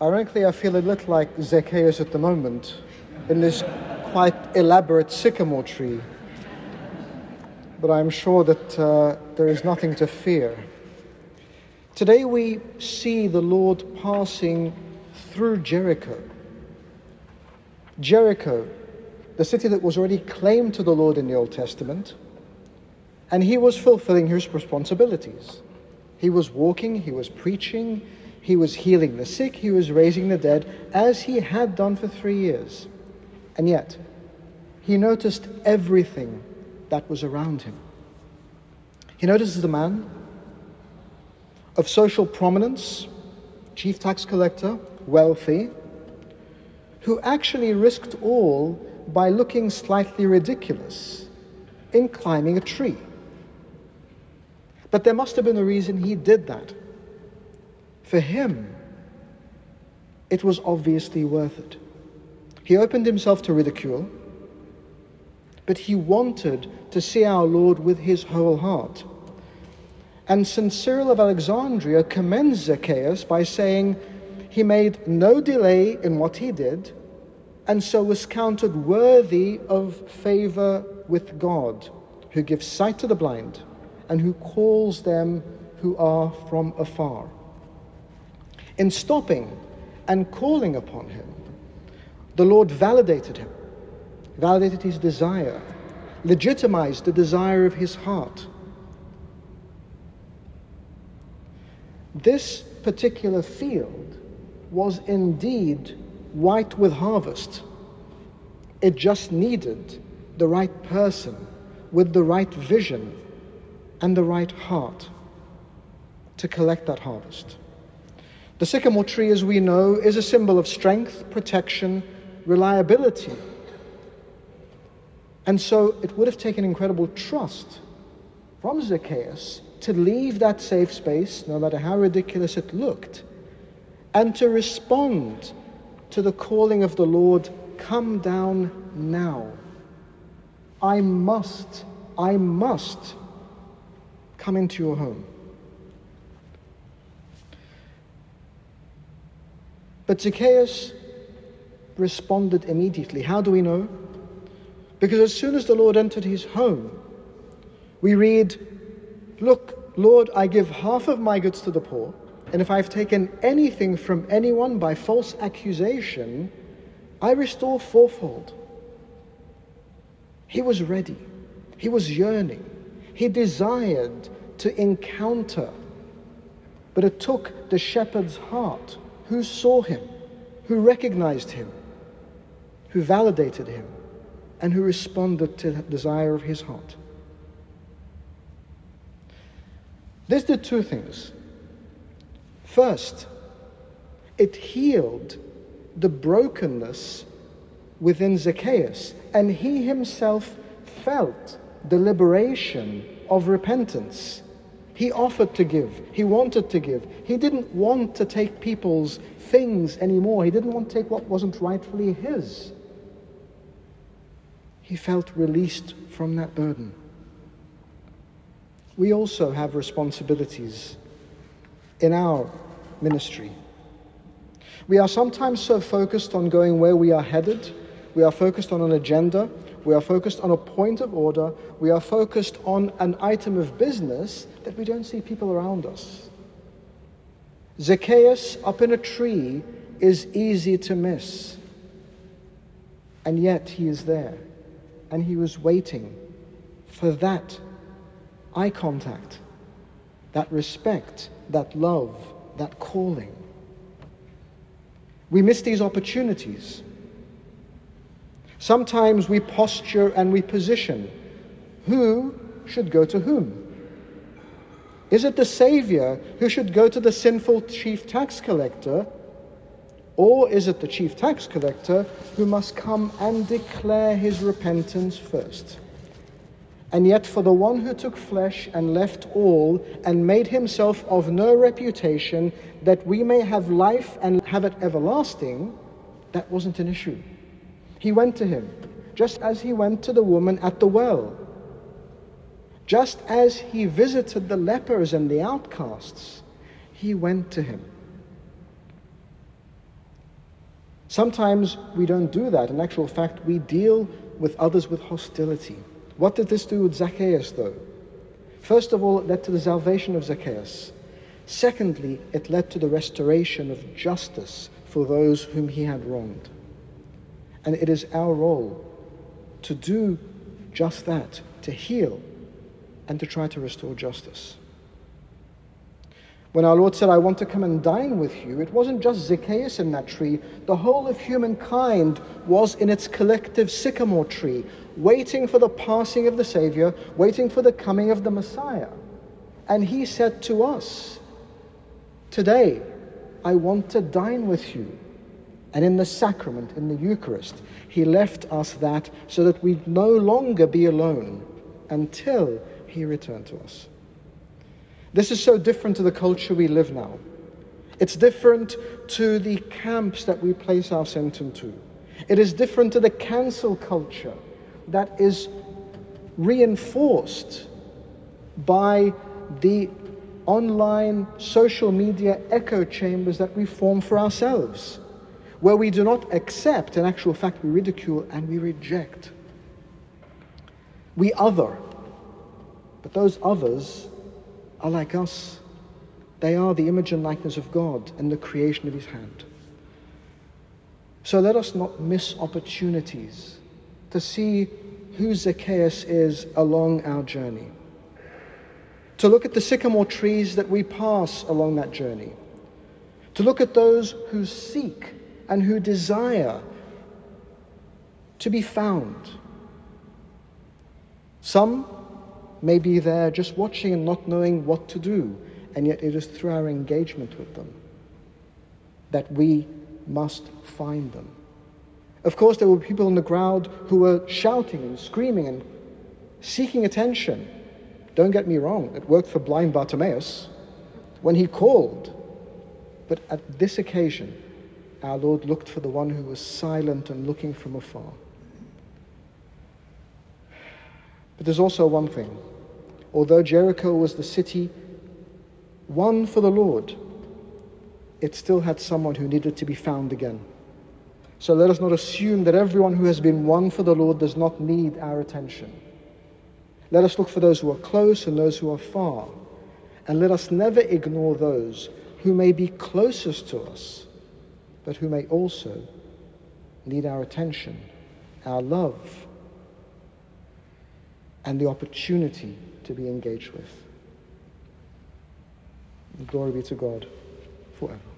Ironically, I feel a little like Zacchaeus at the moment in this quite elaborate sycamore tree. But I'm sure that uh, there is nothing to fear. Today we see the Lord passing through Jericho. Jericho, the city that was already claimed to the Lord in the Old Testament, and he was fulfilling his responsibilities. He was walking, he was preaching, he was healing the sick, he was raising the dead, as he had done for three years. And yet, he noticed everything that was around him. He notices a man of social prominence, chief tax collector, wealthy, who actually risked all by looking slightly ridiculous in climbing a tree. But there must have been a reason he did that. For him, it was obviously worth it. He opened himself to ridicule, but he wanted to see our Lord with his whole heart. And St. Cyril of Alexandria commends Zacchaeus by saying he made no delay in what he did, and so was counted worthy of favor with God, who gives sight to the blind and who calls them who are from afar. In stopping and calling upon him, the Lord validated him, validated his desire, legitimized the desire of his heart. This particular field was indeed white with harvest. It just needed the right person with the right vision and the right heart to collect that harvest. The sycamore tree, as we know, is a symbol of strength, protection, reliability. And so it would have taken incredible trust from Zacchaeus to leave that safe space, no matter how ridiculous it looked, and to respond to the calling of the Lord come down now. I must, I must come into your home. But Zacchaeus responded immediately. How do we know? Because as soon as the Lord entered his home, we read, Look, Lord, I give half of my goods to the poor, and if I've taken anything from anyone by false accusation, I restore fourfold. He was ready, he was yearning, he desired to encounter. But it took the shepherd's heart who saw him, who recognized him, who validated him, and who responded to the desire of his heart. This did two things. First, it healed the brokenness within Zacchaeus, and he himself felt the liberation of repentance. He offered to give. He wanted to give. He didn't want to take people's things anymore. He didn't want to take what wasn't rightfully his. He felt released from that burden. We also have responsibilities in our ministry. We are sometimes so focused on going where we are headed, we are focused on an agenda, we are focused on a point of order. We are focused on an item of business that we don't see people around us. Zacchaeus up in a tree is easy to miss. And yet he is there. And he was waiting for that eye contact, that respect, that love, that calling. We miss these opportunities. Sometimes we posture and we position. Who should go to whom? Is it the Savior who should go to the sinful chief tax collector? Or is it the chief tax collector who must come and declare his repentance first? And yet, for the one who took flesh and left all and made himself of no reputation, that we may have life and have it everlasting, that wasn't an issue. He went to him, just as he went to the woman at the well. Just as he visited the lepers and the outcasts, he went to him. Sometimes we don't do that. In actual fact, we deal with others with hostility. What did this do with Zacchaeus, though? First of all, it led to the salvation of Zacchaeus. Secondly, it led to the restoration of justice for those whom he had wronged. And it is our role to do just that, to heal and to try to restore justice. When our Lord said, I want to come and dine with you, it wasn't just Zacchaeus in that tree. The whole of humankind was in its collective sycamore tree, waiting for the passing of the Savior, waiting for the coming of the Messiah. And he said to us, Today, I want to dine with you. And in the sacrament, in the Eucharist, he left us that so that we'd no longer be alone until he returned to us. This is so different to the culture we live now. It's different to the camps that we place ourselves into. It is different to the cancel culture that is reinforced by the online social media echo chambers that we form for ourselves, where we do not accept, in actual fact, we ridicule and we reject. We other, but those others are like us. They are the image and likeness of God and the creation of His hand. So let us not miss opportunities to see who Zacchaeus is along our journey. To look at the sycamore trees that we pass along that journey. To look at those who seek and who desire to be found. Some may be there just watching and not knowing what to do, and yet it is through our engagement with them that we must find them. Of course, there were people in the crowd who were shouting and screaming and seeking attention. Don't get me wrong, it worked for blind Bartimaeus when he called. But at this occasion, our Lord looked for the one who was silent and looking from afar. But there's also one thing. Although Jericho was the city won for the Lord, it still had someone who needed to be found again. So let us not assume that everyone who has been won for the Lord does not need our attention. Let us look for those who are close and those who are far. And let us never ignore those who may be closest to us, but who may also need our attention, our love, and the opportunity to be engaged with. glory be to God forever.